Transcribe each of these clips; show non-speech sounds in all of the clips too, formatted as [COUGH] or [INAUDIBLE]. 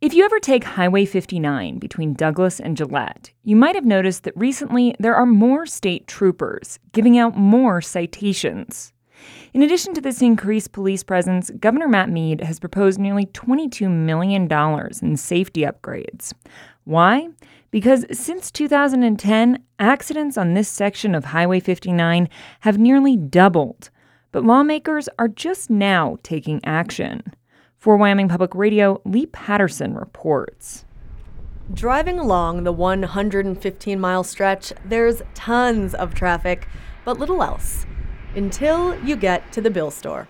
If you ever take Highway 59 between Douglas and Gillette, you might have noticed that recently there are more state troopers giving out more citations. In addition to this increased police presence, Governor Matt Mead has proposed nearly $22 million in safety upgrades. Why? Because since 2010, accidents on this section of Highway 59 have nearly doubled. But lawmakers are just now taking action. For Wyoming Public Radio, Leigh Paterson reports. Driving along the 115 mile stretch, there's tons of traffic, but little else. Until you get to the Bill store.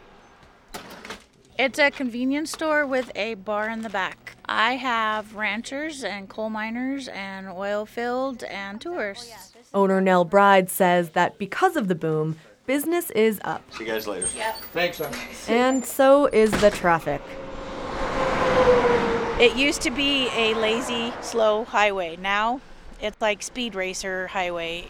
It's a convenience store with a bar in the back. I have ranchers and coal miners and oil field and tourists. Owner Nell Bride says that because of the boom, business is up. See you guys later. Yep. Thanks, son. And so is the traffic. It used to be a lazy, slow highway. Now it's like speed racer highway.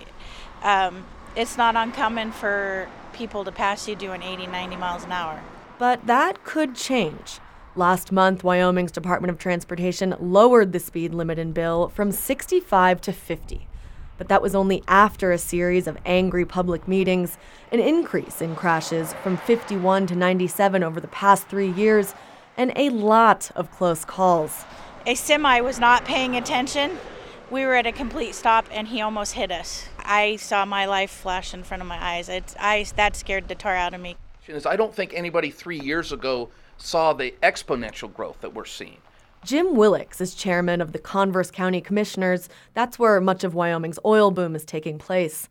Um, it's not uncommon for people to pass you doing 80, 90 miles an hour. But that could change. Last month, Wyoming's Department of Transportation lowered the speed limit in Bill from 65 to 50 but that was only after a series of angry public meetings, an increase in crashes from 51 to 97 over the past three years, and a lot of close calls. A semi was not paying attention. We were at a complete stop and he almost hit us. I saw my life flash in front of my eyes. It's, I, that scared the tar out of me. I don't think anybody three years ago saw the exponential growth that we're seeing. Jim Willox is chairman of the Converse County Commissioners. That's where much of Wyoming's oil boom is taking place.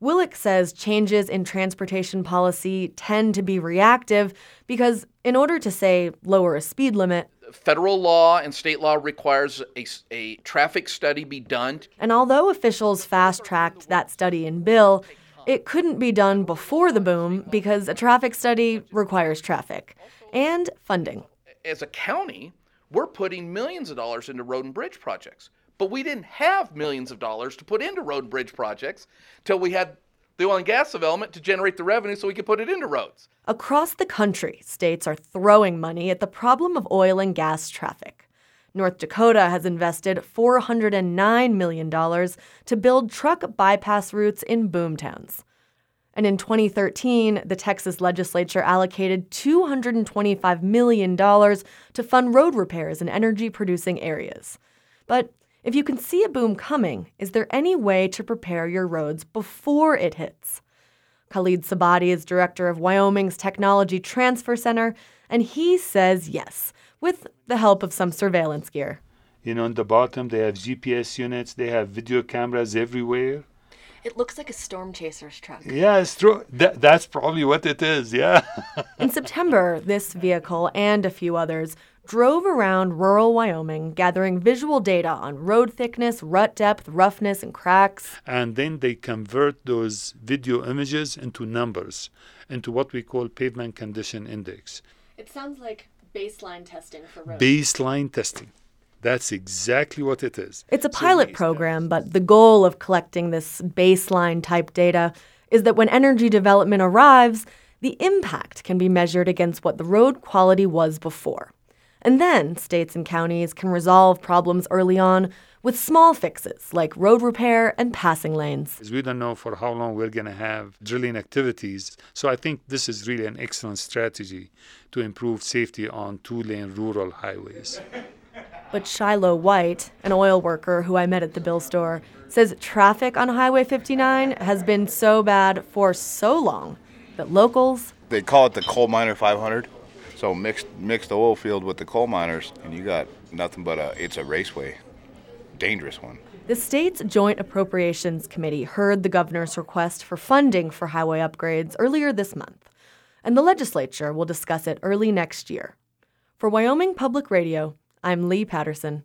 Willox says changes in transportation policy tend to be reactive because, in order to, say, lower a speed limit, federal law and state law requires a, a traffic study be done. And although officials fast tracked that study in Bill, it couldn't be done before the boom because a traffic study requires traffic and funding. As a county, we're putting millions of dollars into road and bridge projects. But we didn't have millions of dollars to put into road and bridge projects till we had the oil and gas development to generate the revenue so we could put it into roads. Across the country, states are throwing money at the problem of oil and gas traffic. North Dakota has invested $409 million to build truck bypass routes in boomtowns. And in 2013, the Texas legislature allocated $225 million to fund road repairs in energy producing areas. But if you can see a boom coming, is there any way to prepare your roads before it hits? Khaled Ksaibati is director of Wyoming's Technology Transfer Center, and he says yes, with the help of some surveillance gear. You know, on the bottom, they have GPS units, they have video cameras everywhere. It looks like a storm chaser's truck. Yeah, it's true. That, that's probably what it is, yeah. In [LAUGHS] September, this vehicle and a few others drove around rural Wyoming gathering visual data on road thickness, rut depth, roughness, and cracks. And then they convert those video images into numbers, into what we call pavement condition index. It sounds like baseline testing for roads. Baseline testing. That's exactly what it is. It's a pilot program, but the goal of collecting this baseline type data is that when energy development arrives, the impact can be measured against what the road quality was before. And then states and counties can resolve problems early on with small fixes like road repair and passing lanes. We don't know for how long we're going to have drilling activities. So I think this is really an excellent strategy to improve safety on two lane rural highways. But Shiloh White, an oil worker who I met at the Bill store, says traffic on Highway 59 has been so bad for so long that locals. They call it the coal miner 500. So mixed mixed oil field with the coal miners, and you got nothing but a it's a raceway, dangerous one. The state's Joint Appropriations Committee heard the governor's request for funding for highway upgrades earlier this month, and the legislature will discuss it early next year. For Wyoming Public Radio, I'm Leigh Paterson.